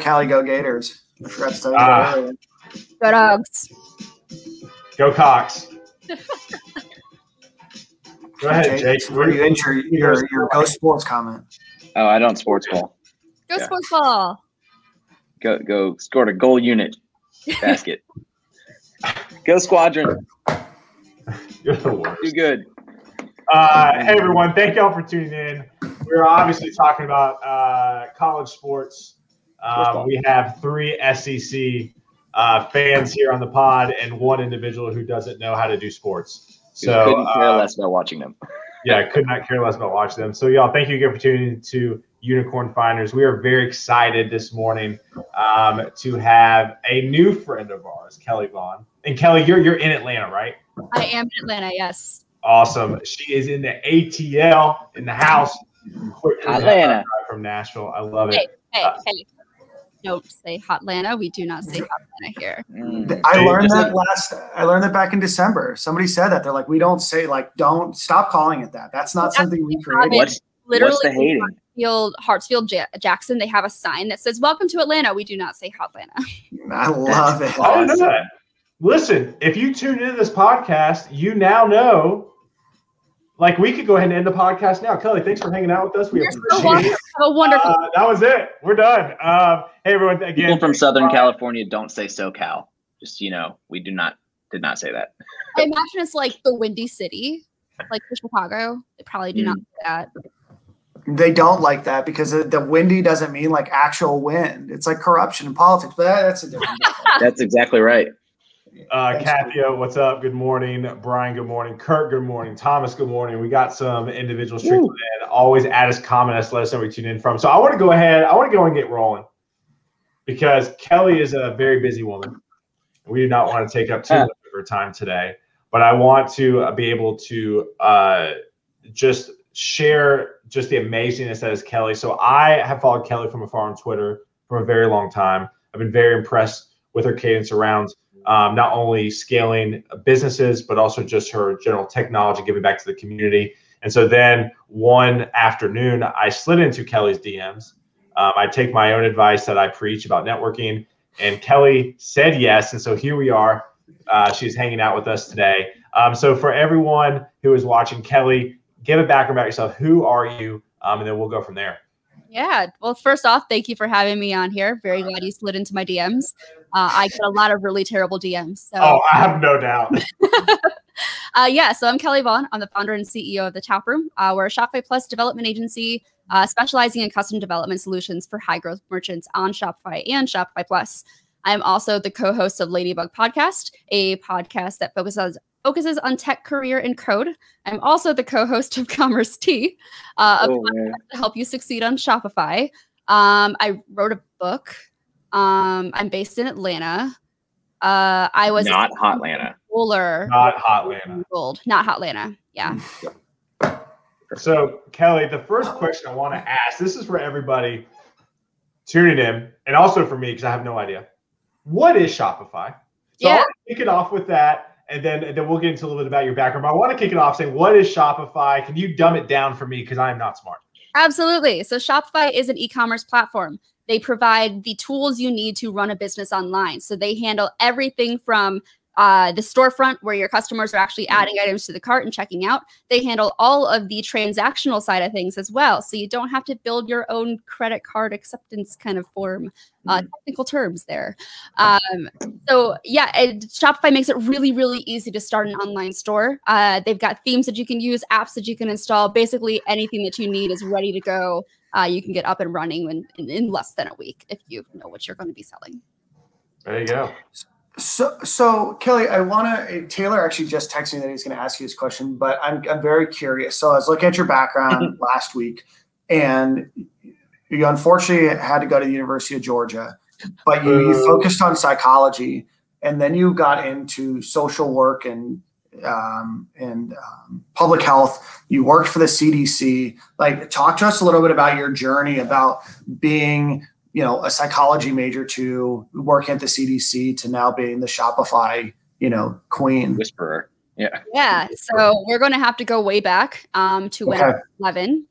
Cali Go Gators. I forgot to tell you Ah. that earlier. Go dogs. Go Cox. Go ahead, Jake, Jake. where you enter your, your Go Sports comment. Oh, I don't sports ball. Go Yeah. sports ball. Go go scored a goal unit basket. go squadron. You're the worst. Do good. Uh, hey everyone, thank y'all for tuning in. We're obviously talking about uh, college sports. Um, we have three SEC uh, fans here on the pod and one individual who doesn't know how to do sports. So, So couldn't care uh, less about watching them. yeah, I could not care less about watching them. So y'all, thank you again for tuning in to Unicorn Finders. We are very excited this morning um, to have a new friend of ours, Kelly Vaughn. And Kelly, you're you're in Atlanta, right? I am in Atlanta. Yes. Awesome. She is in the ATL in the house. Atlanta. from Nashville. I love Hey, it. hey, Uh, hey. Don't say Hotlanta. We do not say Hotlanta here. Mm. I learned that last. I learned that back in December. Somebody said that they're like, we don't say like, don't stop calling it that. That's not That's something we what created. What's Literally, what's the hating? Hartsfield, Hartsfield Ja- Jackson, they have a sign that says "Welcome to Atlanta." We do not say Hotlanta. I love it. I didn't know that. Listen, if you tune into this podcast, you now know. Like we could go ahead and end the podcast now. Kelly, thanks for hanging out with us. We You're so appreciate welcome. it. Have a wonderful. Uh, that was it. We're done. Um, hey everyone, again. People from Southern uh, California don't say SoCal. Just you know, we do not did not say that. I imagine it's like the Windy City, like for Chicago. They probably do not Mm. do that. They don't like that because the- the windy doesn't mean like actual wind. It's like corruption in politics, but that, that's a different. That's exactly right. Uh. Kathia, what's up? Good morning. Brian, good morning. Kurt, good morning. Thomas, good morning. We got some individuals trickling in. Always add us, comment us, let us know where you tune in from. So I want to go ahead. I want to go and get rolling because Kelly is a very busy woman. We do not want to take up too much of her time today, but I want to uh, be able to uh, just share just the amazingness that is Kelly. So I have followed Kelly from afar on Twitter for a very long time. I've been very impressed with her cadence around um, not only scaling businesses, but also just her general technology, giving back to the community. And so then one afternoon, I slid into Kelly's DMs. Um, I take my own advice that I preach about networking, and Kelly said yes. And so here we are. Uh, she's hanging out with us today. Um, so for everyone who is watching, Kelly, give a background about yourself. Who are you? Um, and then we'll go from there. Yeah. Well, first off, thank you for having me on here. Very glad you slid into my DMs. Uh, I get a lot of really terrible DMs. So, Oh, I have no doubt. uh, yeah. So I'm Kelly Vaughn. I'm the founder and CEO of the Tap Room. Uh, we're a Shopify Plus development agency uh, specializing in custom development solutions for high growth merchants on Shopify and Shopify Plus. I'm also the co-host of Ladybug Podcast, a podcast that focuses focuses on tech, career, and code. I'm also the co-host of Commerce Tea, uh, a Oh, man. to help you succeed on Shopify. Um, I wrote a book. Um, I'm based in Atlanta. Uh, I was Not hot Hotlanta. roller Not Hotlanta. gold, not Hotlanta. Yeah. So, Kelly, the first question I want to ask this is for everybody tuning in, and also for me because I have no idea. What is Shopify? So, Yeah. want to kick it off with that, and then and then we'll get into a little bit about your background. But I want to kick it off saying, what is Shopify? Can you dumb it down for me because I am not smart? Absolutely. So Shopify is an e-commerce platform. They provide the tools you need to run a business online. So they handle everything from uh, the storefront where your customers are actually adding items to the cart and checking out. They handle all of the transactional side of things as well. So you don't have to build your own credit card acceptance kind of form, uh, technical terms there. Um, so yeah, it, Shopify makes it really, really easy to start an online store. Uh, they've got themes that you can use, apps that you can install. Basically, anything that you need is ready to go. Uh, you can get up and running in, in, in less than a week if you know what you're going to be selling. There you go. So, so Kelly, I want to. Taylor actually just texted me that he's going to ask you this question, but I'm I'm very curious. So I was looking at your background last week, and you unfortunately had to go to the University of Georgia, but you, you focused on psychology, and then you got into social work and um, and um, public health. You worked for the CDC. Like, talk to us a little bit about your journey about being you know a psychology major to working at the CDC to now being the Shopify you know queen. Whisperer. Yeah. Yeah. So we're going to have to go way back um, to when I was 11.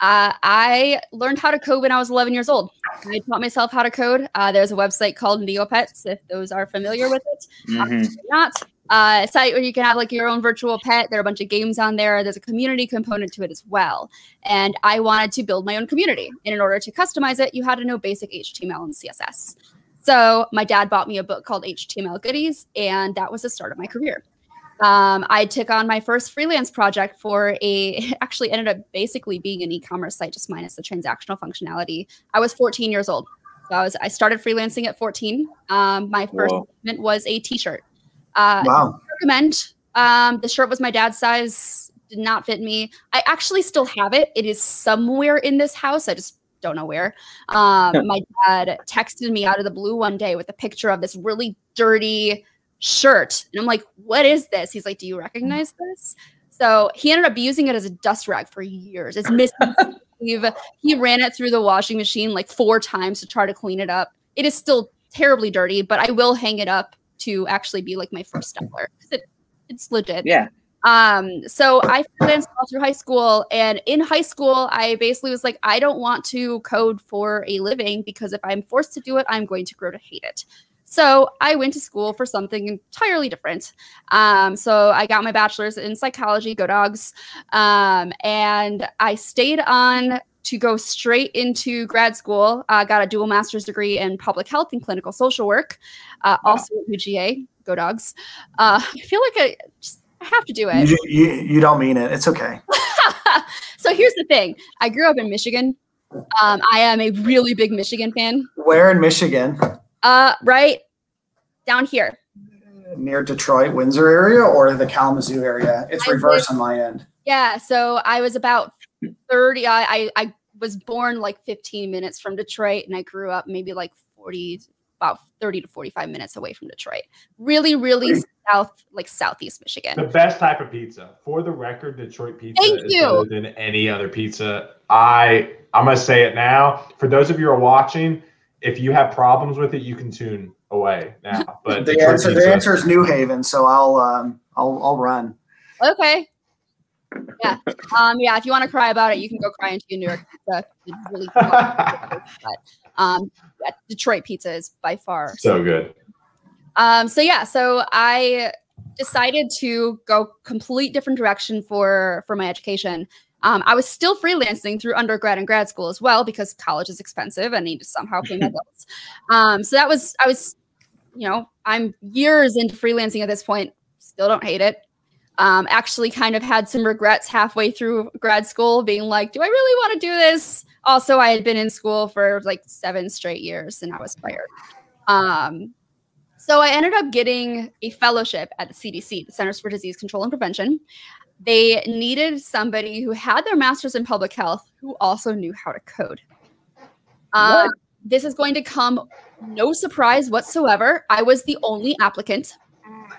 Uh, I learned how to code when I was 11 years old. I taught myself how to code. Uh, there's a website called Neopets, if those are familiar with it. Mhm. Uh, not uh, a site where you can have like your own virtual pet. There are a bunch of games on there. There's a community component to it as well. And I wanted to build my own community. And in order to customize it, you had to know basic HTML and CSS. So my dad bought me a book called HTML Goodies, and that was the start of my career. Um, I took on my first freelance project for a, actually ended up basically being an e-commerce site, just minus the transactional functionality. I was 14 years old. So I was, I started freelancing at 14. Um, my first was a t-shirt. Uh, Wow. recommend. Um, the shirt was my dad's size, did not fit me. I actually still have it. It is somewhere in this house. I just don't know where. Um, my dad texted me out of the blue one day with a picture of this really dirty shirt. And I'm like, what is this? He's like, do you recognize this? So he ended up using it as a dust rag for years. It's missing. He ran it through the washing machine like four times to try to clean it up. It is still terribly dirty, but I will hang it up to actually be like my first dollar. It, it's legit. Yeah. Um, so I freelanced all through high school, and in high school, I basically was like, I don't want to code for a living because if I'm forced to do it, I'm going to grow to hate it. So I went to school for something entirely different. Um, so I got my bachelor's in psychology, go dogs, um, and I stayed on to go straight into grad school. I got a dual master's degree in public health and clinical social work, uh, Wow. also at UGA, go dogs. Uh, I feel like I just I have to do it. ju- you, you don't mean it. It's okay. so here's the thing I grew up in Michigan. Um, I am a really big Michigan fan. Where in Michigan? Uh, right down here. Near Detroit, Windsor area, or the Kalamazoo area? It's I reverse on my end. Yeah. So I was about 30. I, I, I was born like 15 minutes from Detroit and I grew up maybe like 40, about 30 to 45 minutes away from Detroit. Really, really Great. south, like southeast Michigan. The best type of pizza. For the record, Detroit pizza Thank is you. better than any other pizza. I I'm gonna say it now. For those of you who are watching, if you have problems with it, you can tune away now. But The answer, the answer is New Haven, so I'll um, I'll I'll run. Okay. Yeah. Um, yeah. If you want to cry about it, you can go cry into your New York pizza. It's really but um, yeah, Detroit pizza is by far so good. Um, so yeah, so I decided to go complete different direction for for my education. Um, I was still freelancing through undergrad and grad school as well because college is expensive and I need to somehow pay my bills. Um, so that was I was, you know, I'm years into freelancing at this point. Still don't hate it. Um, actually, kind of had some regrets halfway through grad school, being like, "Do I really want to do this?" Also, I had been in school for like seven straight years and I was fired. Um, so I ended up getting a fellowship at the CDC, the Centers for Disease Control and Prevention. They needed somebody who had their master's in public health who also knew how to code. Uh, this is going to come no surprise whatsoever. I was the only applicant.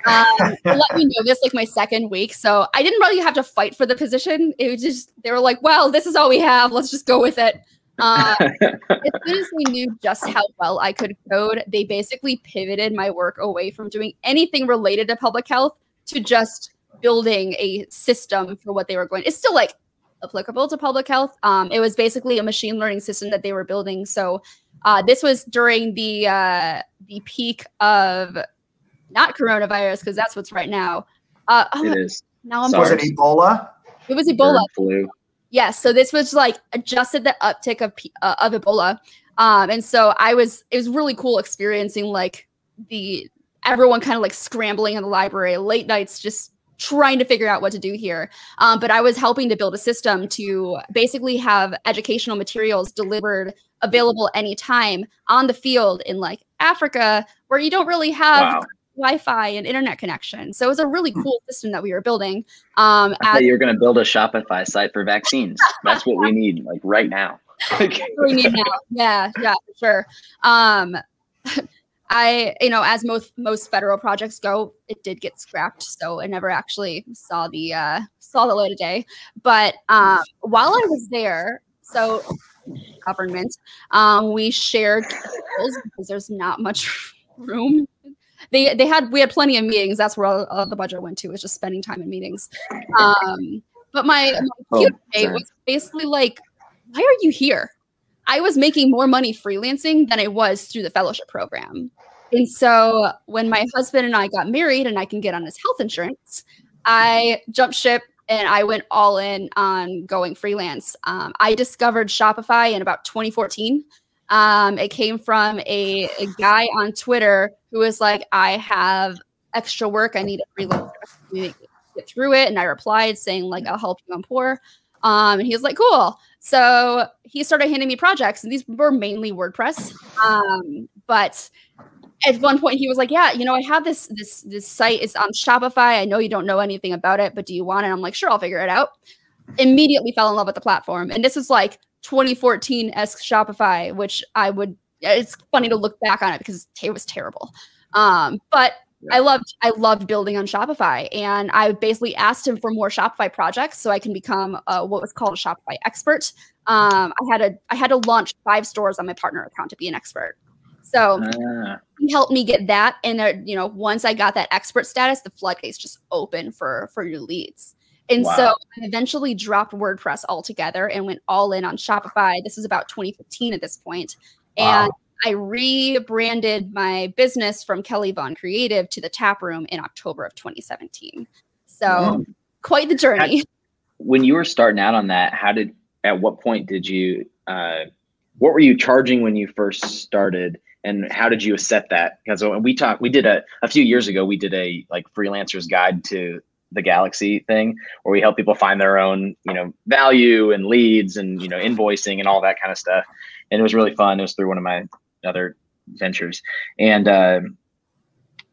Um, let me know this like my second week, so I didn't really have to fight for the position. It was just they were like, "Well, this is all we have. Let's just go with it." Um, as soon as they knew just how well I could code, they basically pivoted my work away from doing anything related to public health to just building a system for what they were going. It's still like applicable to public health. Um, it was basically a machine learning system that they were building. So uh, this was during the uh, the peak of not coronavirus because that's what's right now. Uh, oh, it is. now I'm Was Sorry. it Ebola? it was Ebola. Bird flu. Yes, so this was like adjusted the uptick of uh, of Ebola, um, and so I was it was really cool experiencing like the everyone kind of like scrambling in the library, late nights, just trying to figure out what to do here. Um, but I was helping to build a system to basically have educational materials delivered available anytime on the field in like Africa, where you don't really have Wow. Wi-Fi and internet connection. So it was a really cool system that we were building. Um, as thought you were going to build a Shopify site for vaccines. That's what we need, like right now. we need now. Yeah, yeah, for sure. Um, I, you know, as most most federal projects go, it did get scrapped, so I never actually saw the uh, saw the light of day. But um, while I was there, so government, um, we shared because there's not much room. They they had we had plenty of meetings. That's where all, all the budget went to was just spending time in meetings. Um, but my, my Oh, was basically like why are you here? I was making more money freelancing than I was through the fellowship program. And so when my husband and I got married and I can get on his health insurance, I jumped ship and I went all in on going freelance. Um, I discovered Shopify in about 2014. Um, it came from a, a, guy on Twitter who was like, I have extra work. I need a freelance to get through it. And I replied saying, like, I'll help you. I'm poor. Um, and he was like, cool. So he started handing me projects, and these were mainly WordPress. Um, but at one point he was like, "Yeah, you know, I have this this this site. It's on Shopify. I know you don't know anything about it, but do you want it?" I'm like, "Sure, I'll figure it out." Immediately fell in love with the platform, and this was like 2014 esque Shopify, which I would. It's funny to look back on it because it was terrible. Um, but yeah. I loved I loved building on Shopify, and I basically asked him for more Shopify projects so I can become uh, what was called a Shopify expert. Um, I had a I had to launch five stores on my partner account to be an expert. So uh. he helped me get that, and uh, you know, once I got that expert status, the floodgates just open for for your leads. And wow. so I eventually dropped WordPress altogether and went all in on Shopify. This is about 2015 at this point. And wow. I rebranded my business from Kelly Vaughn Creative to the Tap Room in October of 2017. So mm. quite the journey. How, when you were starting out on that, how did at what point did you uh, what were you charging when you first started? and how did you set that because when we talked we did a, a few years ago we did a like freelancers guide to the galaxy thing where we help people find their own you know value and leads and you know invoicing and all that kind of stuff. And it was really fun. It was through one of my other ventures. And uh,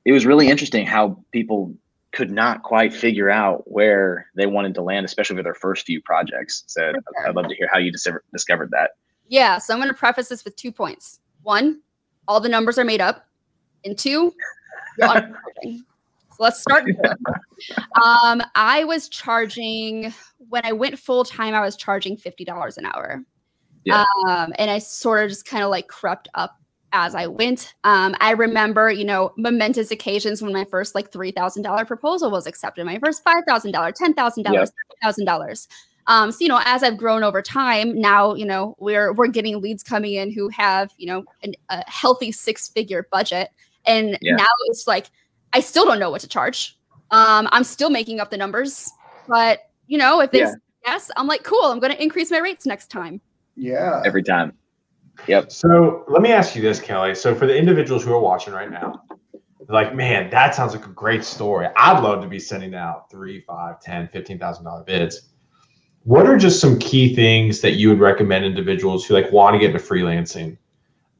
it was really interesting how people could not quite figure out where they wanted to land especially with their first few projects. So i'd love to hear how you discovered that. Yeah so i'm going to preface this with two points. One all the numbers are made up. And two, let's start. um, I was charging when I went full time. I was charging fifty dollars an hour. Yeah. Um, and I sort of just kind of like crept up as I went. Um, I remember, you know, momentous occasions when my first like three thousand dollar proposal was accepted, my first five thousand dollar, ten thousand dollars, thousand dollars. Um, so you know, as I've grown over time, now you know we're we're getting leads coming in who have you know an, a healthy six figure budget, and yeah. now it's like I still don't know what to charge. Um, I'm still making up the numbers, but you know, if they yeah. yes, I'm like, cool. I'm going to increase my rates next time. Yeah, every time. Yep. So let me ask you this, Kelly. So for the individuals who are watching right now, like, man, that sounds like a great story. I'd love to be sending out three, five, ten, fifteen thousand dollar bids what are just some key things that you would recommend individuals who like want to get into freelancing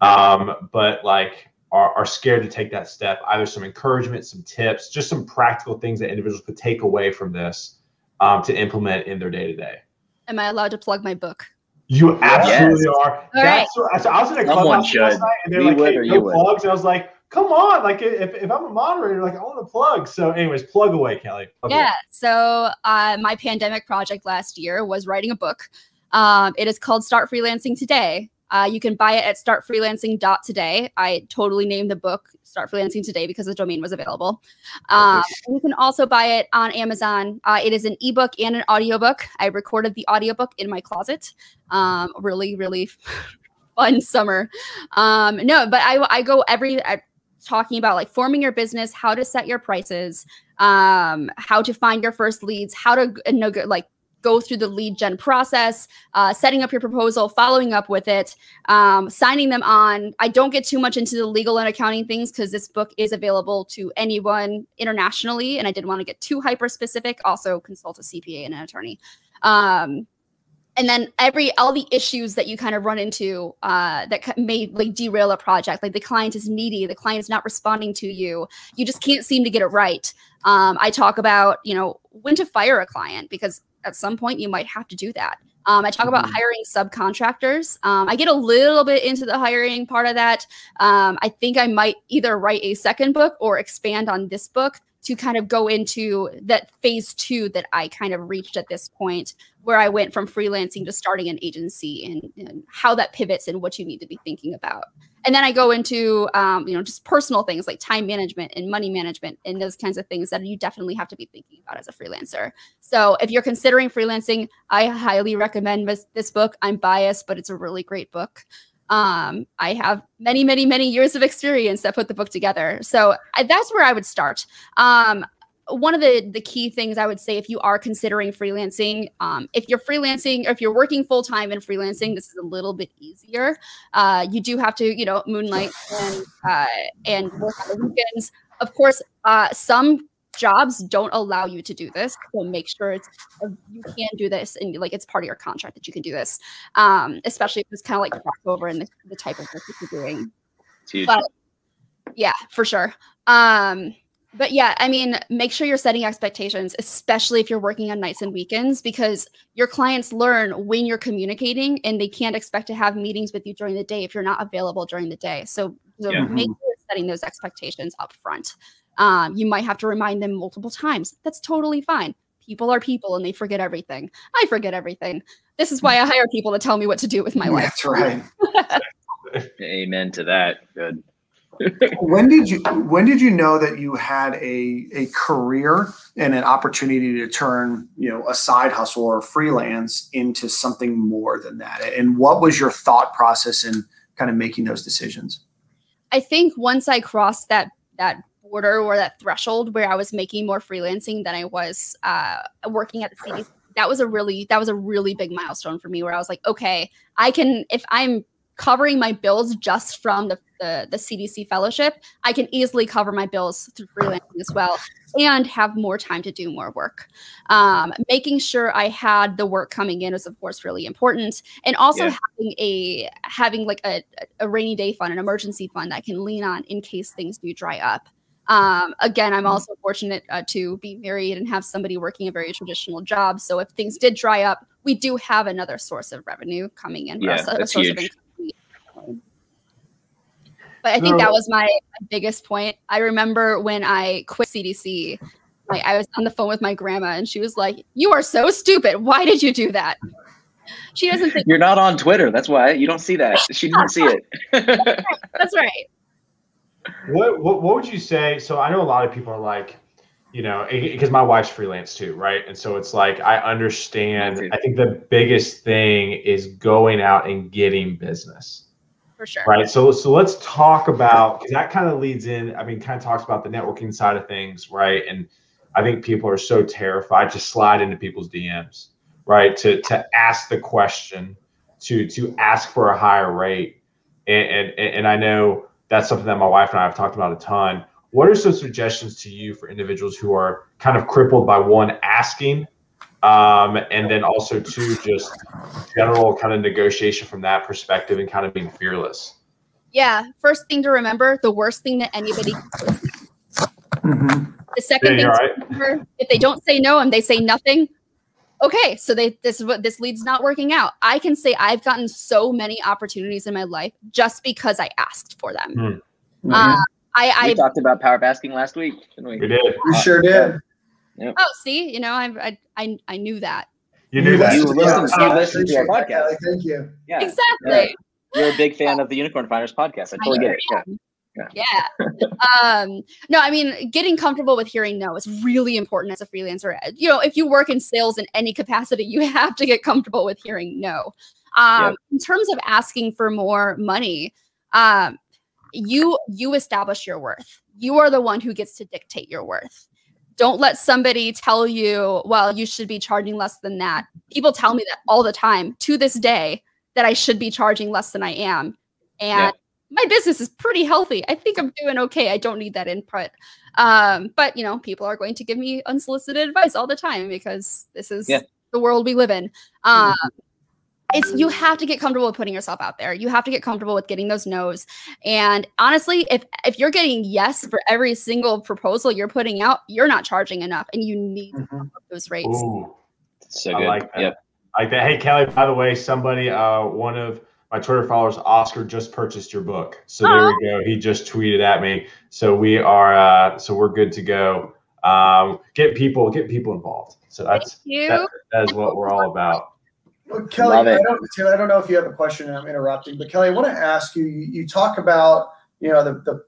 um, but like are, are scared to take that step either some encouragement some tips just some practical things that individuals could take away from this um, to implement in their day-to-day. Am i allowed to plug my book? You absolutely yes. are. All That's right. so I was in a clubhouse last night and they're we like, hey, no plugs. And I was like, come on like if, if i'm a moderator like i want to plug. So anyways plug away kelly. Plug yeah away. so uh, my pandemic project last year was writing a book. Um, it is called start freelancing today uh, you can buy it at startfreelancing.today i totally named the book start freelancing today because the domain was available. Um, you can also buy it on amazon. Uh, it is an ebook and an audiobook. I recorded the audiobook in my closet. Um, really really fun summer. Um, no but i, I go every I, talking about like forming your business, how to set your prices, um, how to find your first leads, how to like go through the lead gen process, uh, setting up your proposal, following up with it, um, signing them on. I don't get too much into the legal and accounting things because this book is available to anyone internationally, and I didn't want to get too hyper specific. Also, consult a CPA and an attorney. Um, and then every all the issues that you kind of run into uh, that may like derail a project like the client is needy the client's not responding to you you just can't seem to get it right um, i talk about you know when to fire a client because at some point you might have to do that um, I talk about mm-hmm. hiring subcontractors. Um, I get a little bit into the hiring part of that. Um, I think I might either write a second book or expand on this book to kind of go into that phase two that I kind of reached at this point, where I went from freelancing to starting an agency and, and how that pivots and what you need to be thinking about. And then I go into, um, you know, just personal things like time management and money management and those kinds of things that you definitely have to be thinking about as a freelancer. So if you're considering freelancing, I highly recommend this, this book. I'm biased, but it's a really great book um, I have many, many, many years of experience that put the book together. So I, that's where I would start. Um, one of the the key things I would say if you are considering freelancing, um, if you're freelancing or if you're working full time in freelancing, this is a little bit easier. Uh, you do have to, you know, moonlight and uh, and work on the weekends. Of course, uh, some jobs don't allow you to do this so make sure it's uh, you can do this and like it's part of your contract that you can do this um especially if it's kind of like crossover in the, the type of work that you're doing. But yeah for sure. Um but yeah i mean make sure you're setting expectations especially if you're working on nights and weekends because your clients learn when you're communicating and they can't expect to have meetings with you during the day if you're not available during the day. So, so yeah. make sure you're setting those expectations up front um, you might have to remind them multiple times. That's totally fine. People are people and they forget everything. I forget everything. This is why I hire people to tell me what to do with my life. That's right. Amen to that. Good. when did you when did you know that you had a a career and an opportunity to turn you know a side hustle or freelance into something more than that and what was your thought process in kind of making those decisions i think once i crossed that that border or that threshold where I was making more freelancing than I was uh, working at the CDC. That was a really that was a really big milestone for me where I was like, okay, I can if I'm covering my bills just from the, the, the CDC fellowship, I can easily cover my bills through freelancing as well and have more time to do more work. Um, making sure I had the work coming in was of course really important. And also yeah. having a having like a, a rainy day fund, an emergency fund I can lean on in case things do dry up. Um, again, I'm mm-hmm. also fortunate uh, to be married and have somebody working a very traditional job. So if things did dry up, we do have another source of revenue coming in. Yeah, us, that's huge. But I think that was my, biggest point. I remember when I quit CDC, like I was on the phone with my grandma and she was like, "You are so stupid. Why did you do that?" She doesn't think you're not on Twitter. That's why you don't see that. She didn't see it. That's right what, what what would you say? So I know a lot of people are like, you know, because my wife's freelance too, right? And so it's like I understand. I think the biggest thing is going out and getting business. For sure. Right. So so let's talk about because that kind of leads in. I mean, kind of talks about the networking side of things, right? And I think people are so terrified to slide into people's DMs, right? To to ask the question, to to ask for a higher rate, and and, and I know that's something that my wife and I have talked about a ton. What are some suggestions to you for individuals who are kind of crippled by one asking, um, and then also two just general kind of negotiation from that perspective and kind of being fearless? Yeah, first thing to remember: the worst thing that anybody. Mm-hmm. The second thing right. remember, if they don't say no and they say nothing, okay, so they this is what this lead's not working out. I can say I've gotten so many opportunities in my life just because I asked for them. Mm-hmm. Uh, I, I talked about power basking last week, didn't we? We did. We sure did. Yep. Oh, see, you know, I I I knew that. You knew that. You listened, you listened to our podcast. Thank you. Yeah, exactly. Yeah. You're a big fan of the Unicorn Finders podcast. I totally I get it. Yeah. Yeah. yeah. um, no, I mean, getting comfortable with hearing no is really important as a freelancer. You know, if you work in sales in any capacity, you have to get comfortable with hearing no. Um, yep. In terms of asking for more money, um, you you establish your worth. You are the one who gets to dictate your worth. Don't let somebody tell you, well, you should be charging less than that. People tell me that all the time to this day that I should be charging less than I am. And yep my business is pretty healthy. I think I'm doing okay. I don't need that input. Um, but you know, people are going to give me unsolicited advice all the time because this is yeah. the world we live in. Um, it's you have to get comfortable with putting yourself out there. You have to get comfortable with getting those no's. And honestly, if if you're getting yes for every single proposal you're putting out, you're not charging enough, and you need mm-hmm. those rates. Ooh, so good. I like that. Yep. I like that. Hey Kelly, by the way, somebody, uh, one of my Twitter followers, Oscar just purchased your book. So there we go. He just tweeted at me. So we are, uh, so we're good to go. um, get people get people involved. So that's Thank that, that is what we're all about. Well, Kelly, I don't, Taylor, I don't know if you have a question. and I'm interrupting, but Kelly, I want to ask you. You, you talk about you know the, the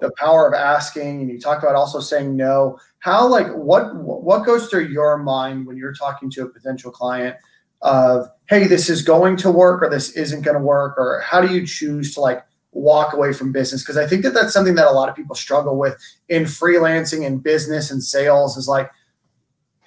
the power of asking, and you talk about also saying no. How like what what goes through your mind when you're talking to a potential client of hey, this is going to work or this isn't going to work, or how do you choose to like walk away from business? Because I think that that's something that a lot of people struggle with in freelancing and business and sales is like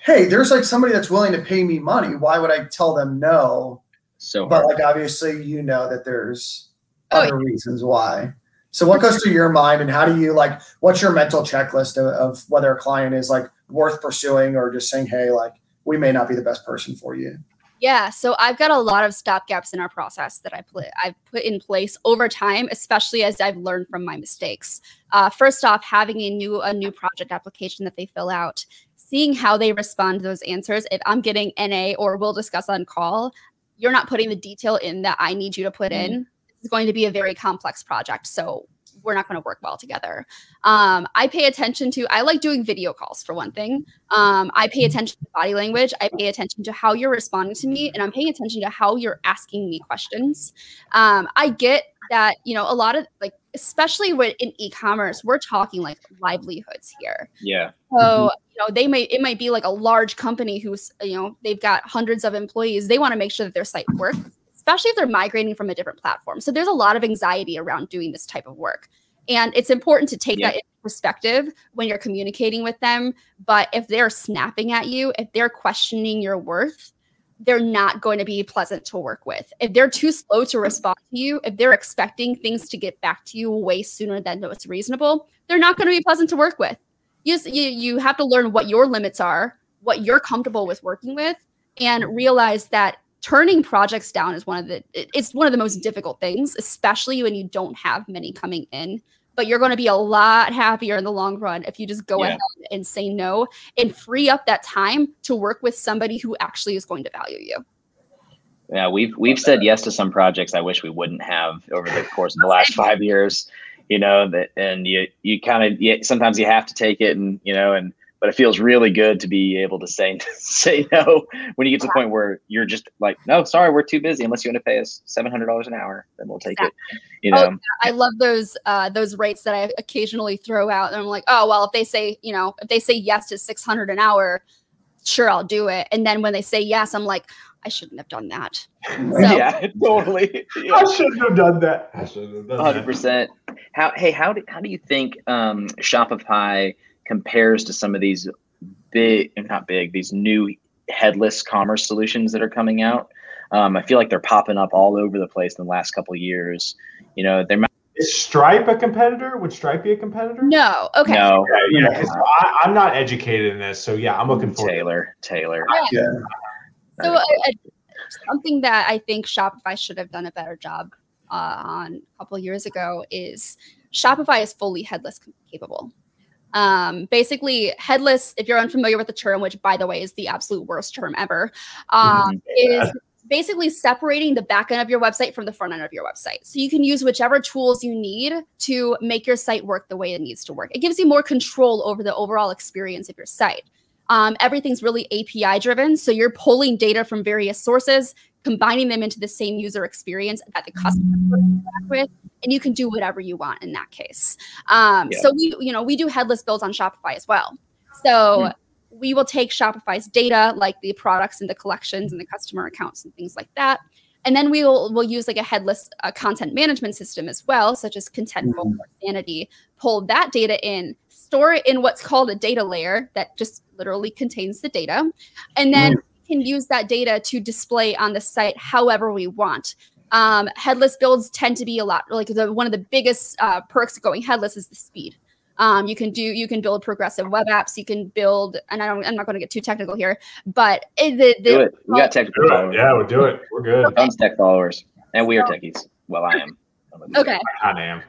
hey, there's like somebody that's willing to pay me money. Why would I tell them no? So But hard. like obviously you know that there's Oh, other reasons why. So what goes through your mind and how do you like what's your mental checklist of, of whether a client is like worth pursuing or just saying, hey, like we may not be the best person for you? Yeah, so I've got a lot of stopgaps in our process that I put I've put in place over time, especially as I've learned from my mistakes. Uh, first off, having a new a new project application that they fill out, seeing how they respond to those answers. If I'm getting NA or we'll discuss on call, you're not putting the detail in that I need you to put in. This is going to be a very complex project, so we're not going to work well together. Um, I pay attention to. I like doing video calls for one thing. Um, I pay attention to body language. I pay attention to how you're responding to me, and I'm paying attention to how you're asking me questions. Um, I get that you know a lot of like, especially with in e-commerce, we're talking like livelihoods here. yeah. So you know they may it might be like a large company who's you know they've got hundreds of employees. They want to make sure that their site works, especially if they're migrating from a different platform. So there's a lot of anxiety around doing this type of work, and it's important to take Yeah. that into perspective when you're communicating with them. But if they're snapping at you, if they're questioning your worth, they're not going to be pleasant to work with. If they're too slow to respond to you, if they're expecting things to get back to you way sooner than what's reasonable, they're not going to be pleasant to work with. You, just, you you have to learn what your limits are, what you're comfortable with working with, and realize that turning projects down is one of the it's one of the most difficult things, especially when you don't have many coming in. But you're going to be a lot happier in the long run if you just go Yeah. ahead and say no and free up that time to work with somebody who actually is going to value you. Yeah, we've we've said yes to some projects I wish we wouldn't have over the course of the last five years. You know that, and you you kind of sometimes you have to take it, and you know, and but it feels really good to be able to say say no when you get to the point where you're just like, no, sorry, we're too busy. Unless you want to pay us seven hundred dollars an hour, then we'll take it. You Oh, know, I love those uh, those rates that I occasionally throw out, and I'm like, oh well, if they say you know if they say yes to 600 an hour, sure I'll do it. And then when they say yes, I'm like, I shouldn't have done that. So- yeah, totally. I shouldn't have done that. I shouldn't have done hundred that. percent. How hey how do how do you think um, Shopify compares to some of these big not big these new headless commerce solutions that are coming out? Um, I feel like they're popping up all over the place in the last couple of years. You know, they're Is Stripe a competitor? Would Stripe be a competitor? No, okay. no Yeah, yeah. 'cause I, I'm not educated in this, so yeah, I'm looking for. Taylor Taylor. Yeah. So a, a, something that I think Shopify should have done a better job uh, on a couple years ago is Shopify is fully headless capable. Um, basically, headless, if you're unfamiliar with the term, which by the way is the absolute worst term ever, um, is basically separating the back end of your website from the front end of your website. So you can use whichever tools you need to make your site work the way it needs to work. It gives you more control over the overall experience of your site. Um, everything's really API driven. So you're pulling data from various sources, combining them into the same user experience that the customer with, and you can do whatever you want in that case. Um, Yeah. So we, you know, we do headless builds on Shopify as well. So we will take Shopify's data, like the products and the collections and the customer accounts and things like that. And then we will we'll use like a headless uh, content management system as well, such as Contentful or Sanity. Pull that data in, store it in what's called a data layer that just literally contains the data, and then we can use that data to display on the site however we want. Um, headless builds tend to be a lot like the, one of the biggest uh, perks of going headless is the speed. Um, you can do you can build progressive web apps. You can build, and I don't, I'm not going to get too technical here, but the, the, Do it. We got technical Do it. followers. Yeah, we'll do it. We're good. Tons tech followers, and we are techies. Well, I am. okay. I am.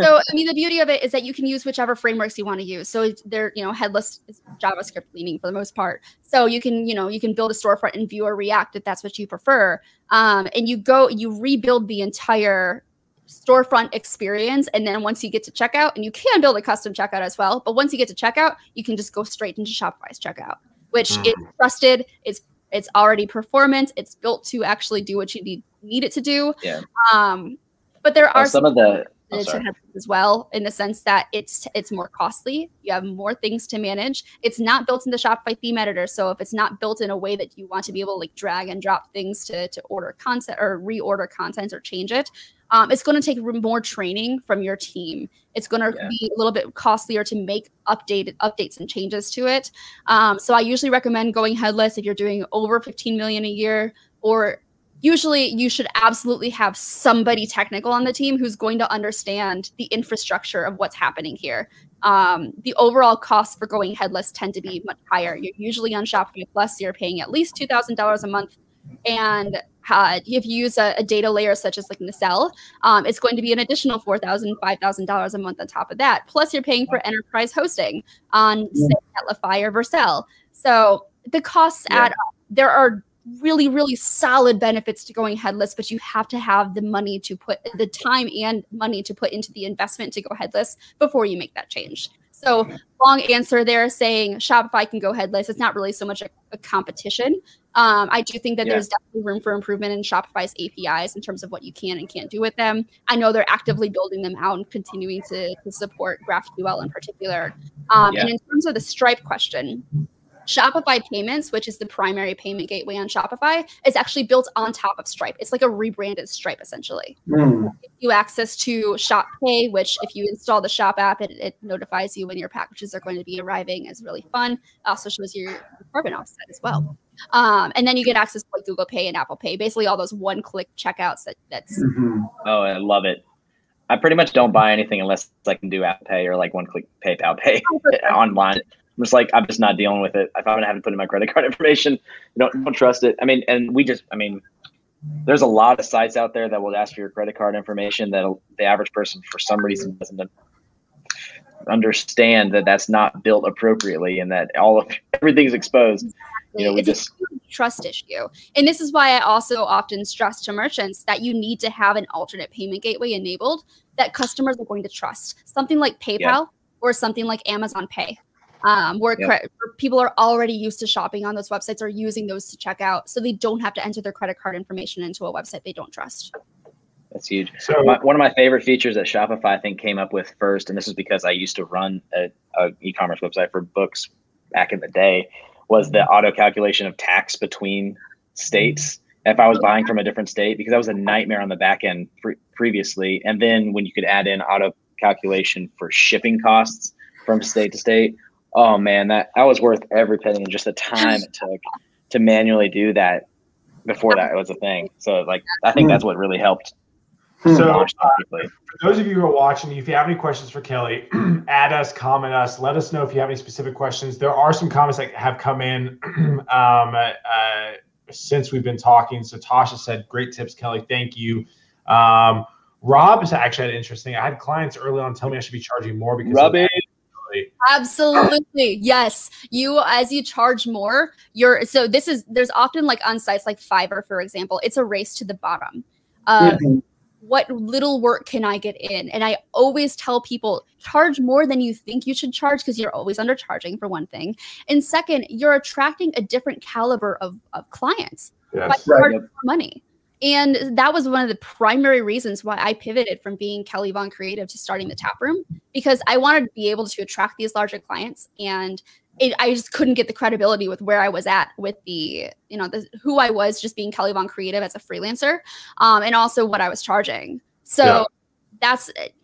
So I mean, the beauty of it is that you can use whichever frameworks you want to use. So they're you know headless JavaScript leaning for the most part. So you can you know you can build a storefront in Vue or React if that's what you prefer. Um, and you go you rebuild the entire storefront experience. And then once you get to checkout, and you can build a custom checkout as well, but once you get to checkout, you can just go straight into Shopify's checkout, which mm. is trusted. It's it's already performant. It's built to actually do what you need need it to do. Yeah. Um, but there are some, some of the oh, as well in the sense that it's it's more costly. You have more things to manage. It's not built in the shopify theme editor so if it's not built in a way that you want to be able to like drag and drop things to to order content or reorder content or change it um, it's going to take more training from your team. It's going to yeah. be a little bit costlier to make updated updates and changes to it. Um, so i usually recommend going headless if you're doing over 15 million a year or usually you should absolutely have somebody technical on the team who's going to understand the infrastructure of what's happening here. Um, the overall costs for going headless tend to be much higher. You're usually on Shopify Plus, you're paying at least $2,000 a month. And uh, if you use a, a, data layer such as like Nacelle, um, it's going to be an additional $4,000, $5,000 a month on top of that. Plus, you're paying for enterprise hosting on, say, Netlify or Vercel. So the costs yeah. add up. There are really really solid benefits to going headless but you have to have the money to put the time and money to put into the investment to go headless before you make that change so long answer there saying shopify can go headless it's not really so much a, a competition um, i do think that yeah. there's definitely room for improvement in shopify's apis in terms of what you can and can't do with them i know they're actively building them out and continuing to, to support graphql in particular um, yeah. and in terms of the stripe question Shopify Payments, which is the primary payment gateway on Shopify, is actually built on top of Stripe. It's like a rebranded Stripe essentially. Mm. You access to Shop Pay, which if you install the Shop app, it, it, notifies you when your packages are going to be arriving. is really fun. It also shows your carbon offset as well. Um, and then you get access to like Google Pay and Apple Pay, basically all those one-click checkouts. That that's. Mm-hmm. Oh, I love it. I pretty much don't buy anything unless I can do Apple Pay or like one-click PayPal Pay online. I'm just like, I'm just not dealing with it. If I'm gonna have to put in my credit card information, don't don't trust it. I mean, and we just, I mean, there's a lot of sites out there that will ask for your credit card information that the average person, for some reason, doesn't understand that that's not built appropriately and that all of everything's exposed. You know, we it's just a trust issue, and this is why I also often stress to merchants that you need to have an alternate payment gateway enabled that customers are going to trust. Something like PayPal yeah. or something like Amazon Pay um, where, yep. where people are already used to shopping on those websites or using those to check out so they don't have to enter their credit card information into a website they don't trust. That's huge. So my, one of my favorite features that shopify i think came up with first and this is because i used to run a, a e-commerce website for books back in the day was the auto calculation of tax between states. If i was buying from a different state because that was a nightmare on the back end pre- previously and then when you could add in auto calculation for shipping costs from state to state oh man, that that was worth every penny and just the time it took to manually do that before that was a thing. So like I think that's what really helped. So uh, for those of you who are watching, if you have any questions for Kelly, add us, comment us, let us know if you have any specific questions. There are some comments that have come in um, uh, since we've been talking. So Tasha said, "Great tips, Kelly. Thank you." Um, Rob is actually had interesting. I had clients early on tell me I should be charging more because Robbie. Absolutely. yes. You as you charge more, you're so this is there's often like on sites like Fiverr, for example, it's a race to the bottom. Uh, mm-hmm. What little work can I get in? And I always tell people charge more than you think you should charge because you're always undercharging for one thing. And second, you're attracting a different caliber of, of clients yes. by right. money. And that was one of the primary reasons why I pivoted from being Kelly Vaughn Creative to starting the tap room because I wanted to be able to attract these larger clients and it, I just couldn't get the credibility with where I was at with the, you know, the, who I was just being Kelly Vaughn Creative as a freelancer um, and also what I was charging. So yeah. that's, it,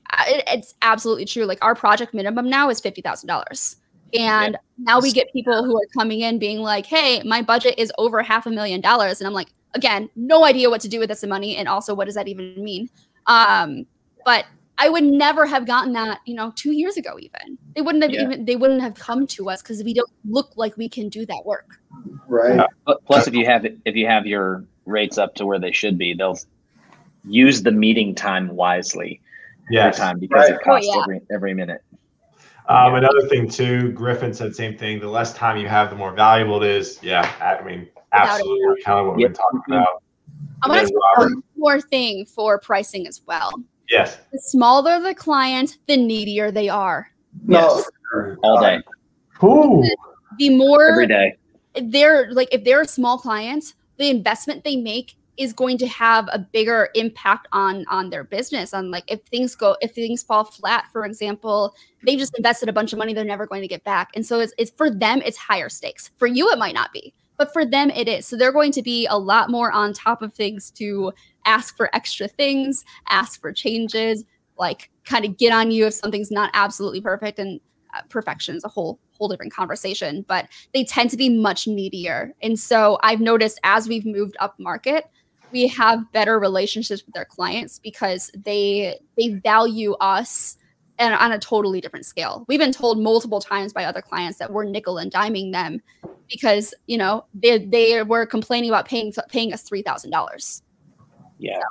it's absolutely true. Like our project minimum now is $50,000. And yeah. now we get people who are coming in being like, hey, my budget is over half a million dollars. And I'm like, again, no idea what to do with this money, and also what does that even mean? Um, but I would never have gotten that, you know, two years ago. Even they wouldn't have yeah. even they wouldn't have come to us because we don't look like we can do that work. Right. Uh, plus, if you have if you have your rates up to where they should be, they'll use the meeting time wisely yes. every time because right. it costs oh, yeah. every every minute. Um, another thing too, Griffin said same thing. The less time you have, the more valuable it is. Yeah, I mean, absolutely, kind of what we've been talking mm-hmm. about. I want to say one more thing for pricing as well. Yes. The smaller the client, the needier they are. No, Yes. all day, Ooh. The more every day. they're like if they're a small client, the investment they make is going to have a bigger impact on on their business on like if things go if things fall flat for example they just invested a bunch of money they're never going to get back and so it's, it's for them it's higher stakes for you it might not be but for them it is so they're going to be a lot more on top of things to ask for extra things ask for changes like kind of get on you if something's not absolutely perfect and uh, perfection is a whole whole different conversation but they tend to be much needier. And so I've noticed as we've moved up market, we have better relationships with their clients because they they value us and on a totally different scale. We've been told multiple times by other clients that we're nickel and diming them because you know they they were complaining about paying paying us three thousand dollars. Yeah.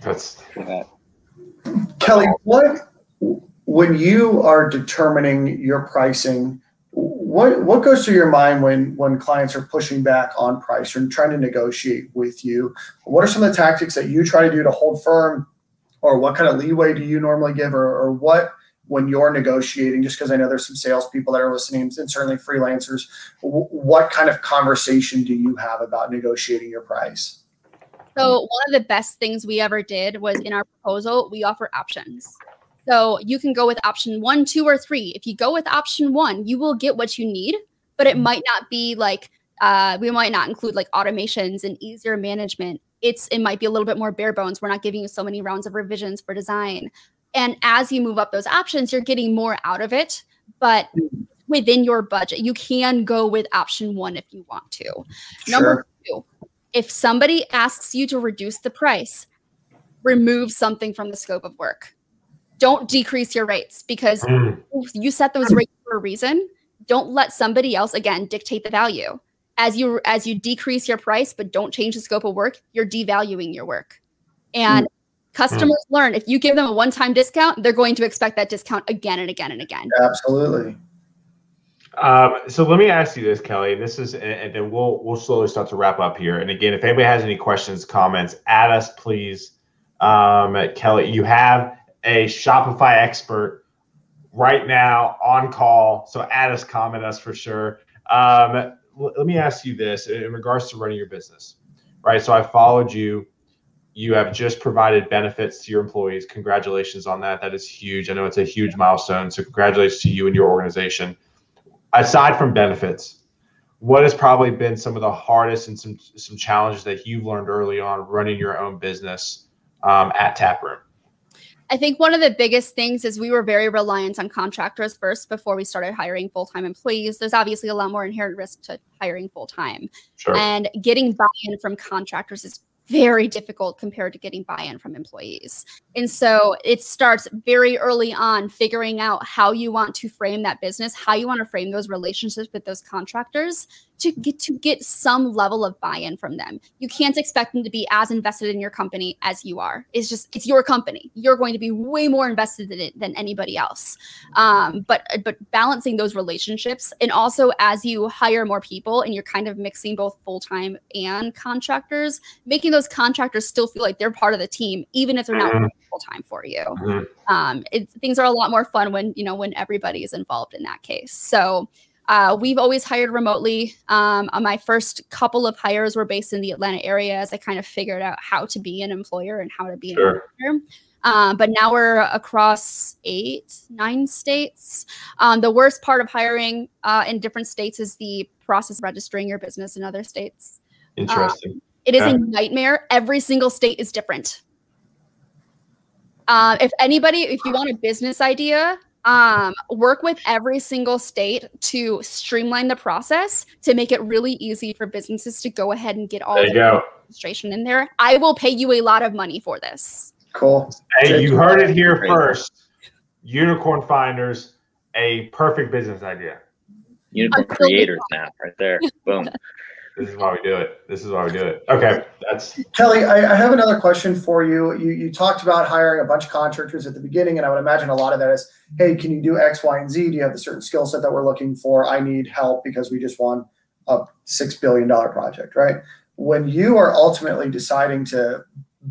That's that. Kelly, what when you are determining your pricing, what what goes through your mind when when clients are pushing back on price or trying to negotiate with you? What are some of the tactics that you try to do to hold firm, or what kind of leeway do you normally give, or, or what when you're negotiating? Just because I know there's some salespeople that are listening, and certainly freelancers. wh- What kind of conversation do you have about negotiating your price? So one of the best things we ever did was in our proposal, we offer options. So you can go with option one, two, or three. If you go with option one, you will get what you need, but it might not be like uh, we might not include like automations and easier management. It's it might be a little bit more bare bones. We're not giving you so many rounds of revisions for design. And as you move up those options, you're getting more out of it, but within your budget, you can go with option one if you want to. Number two, if somebody asks you to reduce the price, remove something from the scope of work. Don't decrease your rates because Mm. you set those rates for a reason. Don't let somebody else again dictate the value. As you as you decrease your price but don't change the scope of work, you're devaluing your work. And customers learn if you give them a one-time discount, they're going to expect that discount again and again and again. Absolutely. Um, so let me ask you this, Kelly. This is, and and then we'll we'll slowly start to wrap up here. And again, if anybody has any questions, comments, add us, please. Um, Kelly, you have a Shopify expert right now on call, so add us, comment us for sure. Um, l- let me ask you this in regards to running your business, right? So I followed you. You have just provided benefits to your employees. Congratulations on that. That is huge. I know it's a huge milestone. So congratulations to you and your organization aside from benefits, what has probably been some of the hardest and some some challenges that you've learned early on running your own business um, at Taproom? I think one of the biggest things is we were very reliant on contractors first before we started hiring full time employees. There's obviously a lot more inherent risk to hiring full time. Sure. And getting buy in from contractors is very difficult compared to getting buy in from employees. And so it starts very early on figuring out how you want to frame that business, how you want to frame those relationships with those contractors to get to get some level of buy-in from them. You can't expect them to be as invested in your company as you are. It's just it's your company. You're going to be way more invested in it than anybody else. Um, but but balancing those relationships and also as you hire more people and you're kind of mixing both full-time and contractors, making those contractors still feel like they're part of the team, even if they're not Mhm. full-time for you Mhm. um, it, things are a lot more fun when you know when everybody is involved in that case so uh, we've always hired remotely um, uh, my first couple of hires were based in the atlanta area as i kind of figured out how to be an employer and how to be an Sure. employer um, but now we're across eight nine states um, the worst part of hiring uh, in different states is the process of registering your business in other states Interesting. it is Okay. a nightmare. Every single state is different. Uh, if anybody, if you want a business idea, um, work with every single state to streamline the process to make it really easy for businesses to go ahead and get all there the you registration in there. I will pay you a lot of money for this. Cool. Hey, you heard it here Great. first. Unicorn Finders, a perfect business idea. Unicorn Until creators now, right there. Boom. This is why we do it. This is why we do it. Okay, that's Kelly, I, I have another question for you. You you talked about hiring a bunch of contractors at the beginning, and I would imagine a lot of that is, hey, can you do X, Y, and Z? Do you have the certain skill set that we're looking for? I need help because we just won a six billion dollar project, right? When you are ultimately deciding to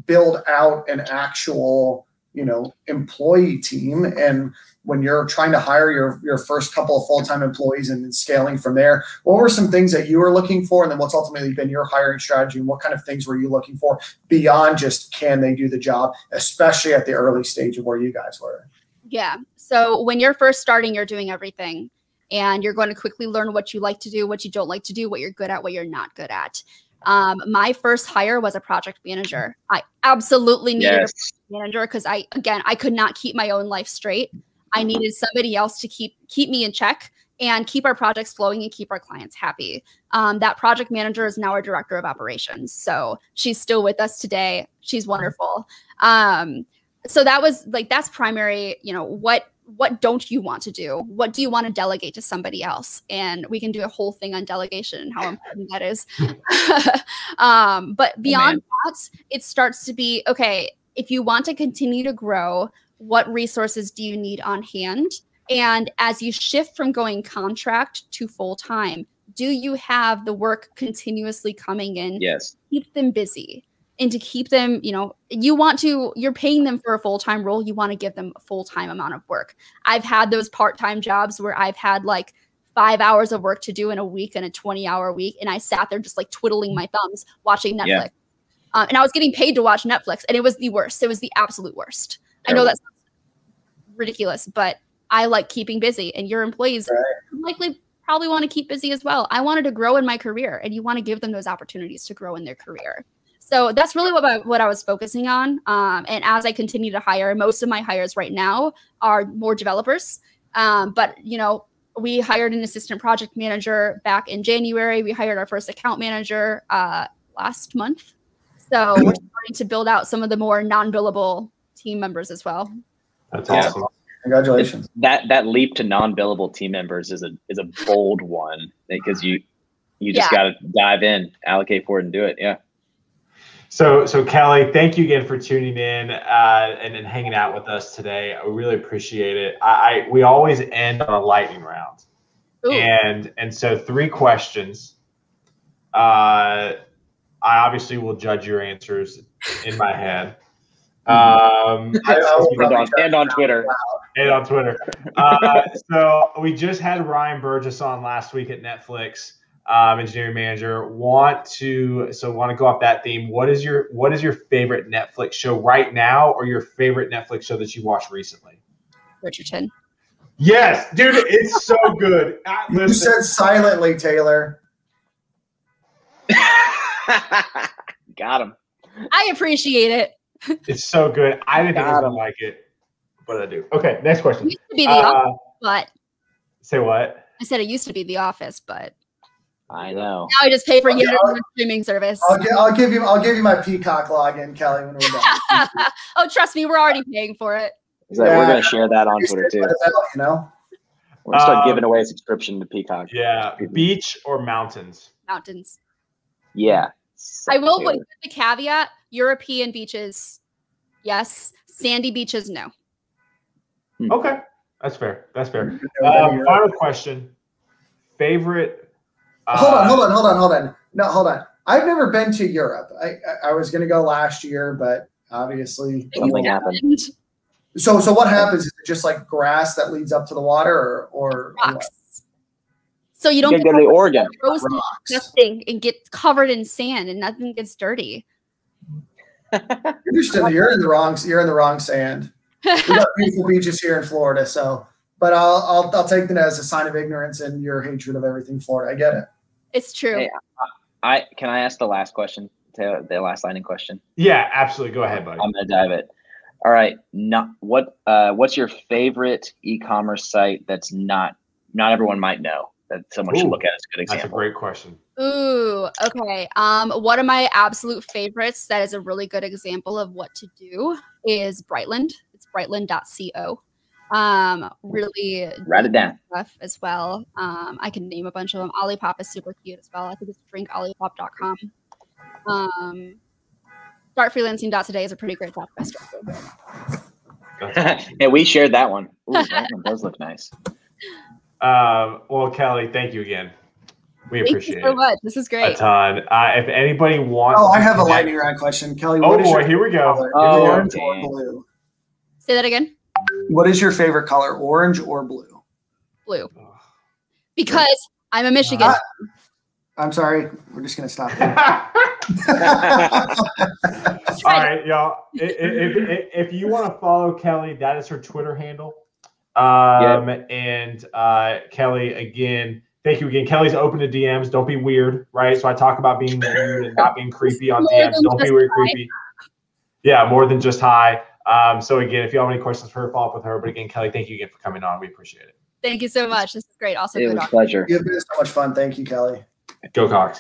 build out an actual you know employee team and when you're trying to hire your your first couple of full-time employees and then scaling from there what were some things that you were looking for and then what's ultimately been your hiring strategy and what kind of things were you looking for beyond just can they do the job especially at the early stage of where you guys were yeah so when you're first starting you're doing everything and you're going to quickly learn what you like to do what you don't like to do what you're good at what you're not good at um, my first hire was a project manager. I absolutely needed yes. a manager because I, again, I could not keep my own life straight. I needed somebody else to keep keep me in check and keep our projects flowing and keep our clients happy. Um, that project manager is now our director of operations, so she's still with us today. She's wonderful. Um, so that was like that's primary. You know what what don't you want to do? What do you want to delegate to somebody else? And we can do a whole thing on delegation and how important that is. um, but beyond oh, that, it starts to be okay, if you want to continue to grow, what resources do you need on hand? And as you shift from going contract to full time, do you have the work continuously coming in? Yes. Keep them busy and to keep them, you know, you want to, you're paying them for a full time role. You want to give them a full time amount of work. I've had those part time jobs where I've had like five hours of work to do in a week and a 20 hour week. And I sat there just like twiddling my thumbs watching Netflix. Yeah. Um, and I was getting paid to watch Netflix and it was the worst. It was the absolute worst. I know that's ridiculous, but I like keeping busy and your employees right. likely probably want to keep busy as well. I wanted to grow in my career and you want to give them those opportunities to grow in their career. So that's really what I, what I was focusing on. Um, and as I continue to hire, most of my hires right now are more developers. Um, but you know, we hired an assistant project manager back in January. We hired our first account manager uh, last month. So we're starting to build out some of the more non-billable team members as well. That's awesome. Congratulations. That that leap to non-billable team members is a is a bold one because you you just yeah. got to dive in, allocate for it, and do it. Yeah. So, so Kelly, thank you again for tuning in uh, and, and hanging out with us today. I really appreciate it. I, I we always end on a lightning round, Ooh. and and so three questions. Uh, I obviously will judge your answers in my head. Um, and, on, and on Twitter. And on Twitter. Uh, so we just had Ryan Burgess on last week at Netflix um, engineering manager. Want to so want to go off that theme. What is your what is your favorite Netflix show right now, or your favorite Netflix show that you watched recently? Richardson. Yes, dude, it's so good. Uh, you said silently, Taylor. Got him. I appreciate it. It's so good. I didn't Got even like it, but I do. Okay, next question. It used to be the uh, office, but say what? I said it used to be the office, but I know. Now I just pay for okay, yet another streaming service. I'll, I'll, give you. I'll give you my Peacock login, Kelly, when we're done. oh, trust me, we're already paying for it. That, yeah, we're going to share that on Twitter too. You know, we're going to start um, giving away a subscription to Peacock. Yeah, beach or mountains? Mountains. Yeah. I will put the caveat: European beaches, yes. Sandy beaches, no. Hmm. Okay, that's fair. That's fair. Uh, final question: Favorite hold on, hold on, hold on, hold on. No, hold on. I've never been to Europe. I I, I was going to go last year, but obviously something happened. So so what happens? Is it just like grass that leads up to the water, or or rocks? So you don't you get go to Oregon, nothing, and get covered in sand, and nothing gets dirty. You're, still, you're in the wrong. You're in the wrong sand. We got beautiful beaches here in Florida, so but I'll, I'll I'll take that as a sign of ignorance and your hatred of everything Florida. I get it. It's true. Hey, I can I ask the last question, the last lightning question. Yeah, absolutely. Go ahead, buddy. I'm gonna dive it. All right. Not what uh, what's your favorite e-commerce site that's not not everyone might know that someone Ooh, should look at as a good example? That's a great question. Ooh, okay. Um, one of my absolute favorites that is a really good example of what to do is Brightland. It's brightland.co um really write it down. stuff as well. Um i can name a bunch of them. Olipop is super cute as well. I think it's drinkolipop.com um startfreelancing.today is a pretty great database yeah we shared that one. Ooh, that one does look nice. Um well kelly thank you again We Thank appreciate you so much. This is great. a ton. Uh, if anybody wants, Oh, I have a lightning round question, Kelly. Oh what is boy, your here we go. color? Oh, Here we go. Orange or blue? Say that again. What is your favorite color, orange or blue? Blue. Because I'm a Michigan. Ah. I'm sorry, we're just gonna stop there. All right, y'all. I- i- If, if, if you want to follow Kelly, that is her Twitter handle. Um, and uh, Kelly, again, thank you again. Kelly's open to DMs. Don't be weird, right? So I talk about being weird and not being creepy on More DMs. Don't be weird, hi. creepy. Yeah, more than just hi. Um, so again, if you have any questions for her, follow up with her. But again, Kelly, thank you again for coming on. We appreciate it. Thank you so much. This is great. Also, It was a pleasure. You've been so much fun. Thank you, Kelly. Go Cox.